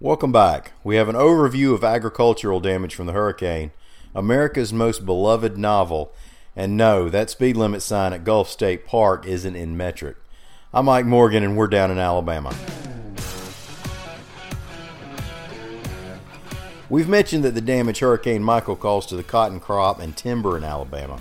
Welcome back. We have an overview of agricultural damage from the hurricane, America's most beloved novel, and no, that speed limit sign at Gulf State Park isn't in metric. I'm Mike Morgan, and we're down in Alabama. We've mentioned that the damage Hurricane Michael caused to the cotton crop and timber in Alabama.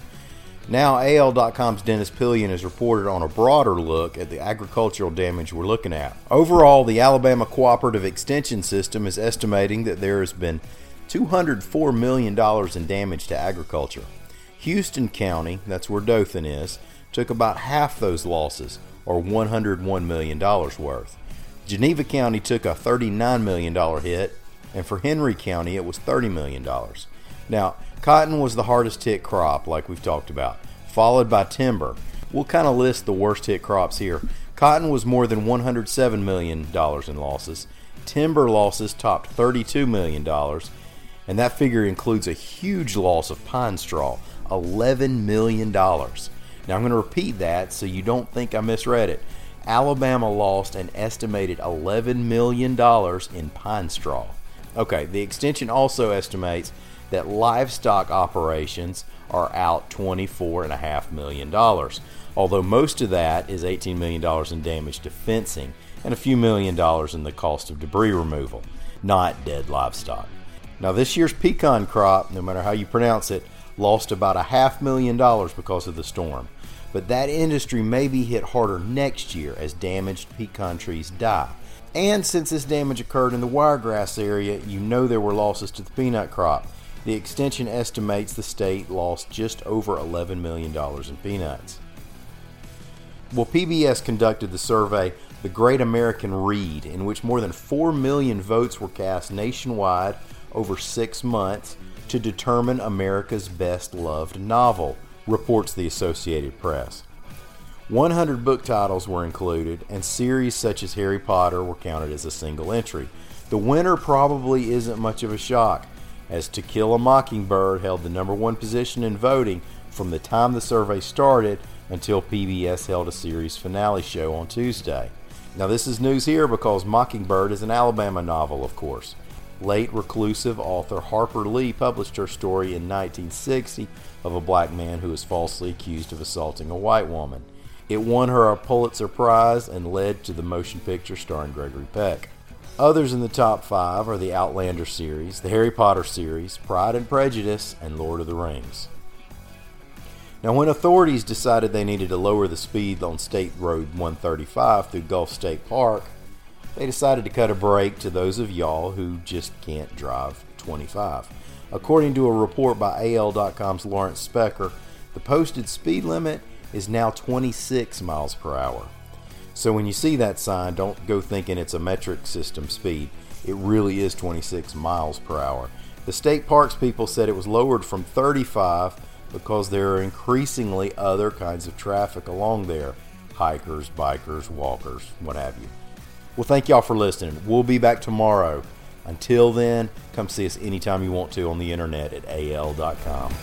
Now, AL.com's Dennis Pillion has reported on a broader look at the agricultural damage we're looking at. Overall, the Alabama Cooperative Extension System is estimating that there has been $204 million in damage to agriculture. Houston County, that's where Dothan is, took about half those losses, or $101 million worth. Geneva County took a $39 million hit, and for Henry County, it was $30 million. Now, cotton was the hardest hit crop, like we've talked about, followed by timber. We'll kind of list the worst hit crops here. Cotton was more than $107 million in losses. Timber losses topped $32 million, and that figure includes a huge loss of pine straw, $11 million. Now, I'm going to repeat that so you don't think I misread it. Alabama lost an estimated $11 million in pine straw. Okay, the extension also estimates that livestock operations are out $24.5 million, although most of that is $18 million in damage to fencing and a few million dollars in the cost of debris removal, not dead livestock. Now, this year's pecan crop, no matter how you pronounce it, lost about a half million dollars because of the storm. But that industry may be hit harder next year as damaged pecan trees die. And since this damage occurred in the wiregrass area, you know there were losses to the peanut crop. The extension estimates the state lost just over $11 million in peanuts. Well, PBS conducted the survey The Great American Read, in which more than 4 million votes were cast nationwide over six months to determine America's best loved novel, reports the Associated Press. 100 book titles were included, and series such as Harry Potter were counted as a single entry. The winner probably isn't much of a shock, as To Kill a Mockingbird held the number one position in voting from the time the survey started until PBS held a series finale show on Tuesday. Now, this is news here because Mockingbird is an Alabama novel, of course. Late reclusive author Harper Lee published her story in 1960 of a black man who was falsely accused of assaulting a white woman. It won her a Pulitzer Prize and led to the motion picture starring Gregory Peck. Others in the top five are the Outlander series, the Harry Potter series, Pride and Prejudice, and Lord of the Rings. Now, when authorities decided they needed to lower the speed on State Road 135 through Gulf State Park, they decided to cut a break to those of y'all who just can't drive 25. According to a report by AL.com's Lawrence Specker, the posted speed limit is now 26 miles per hour. So when you see that sign, don't go thinking it's a metric system speed. It really is 26 miles per hour. The state parks people said it was lowered from 35 because there are increasingly other kinds of traffic along there hikers, bikers, walkers, what have you. Well, thank y'all for listening. We'll be back tomorrow. Until then, come see us anytime you want to on the internet at al.com.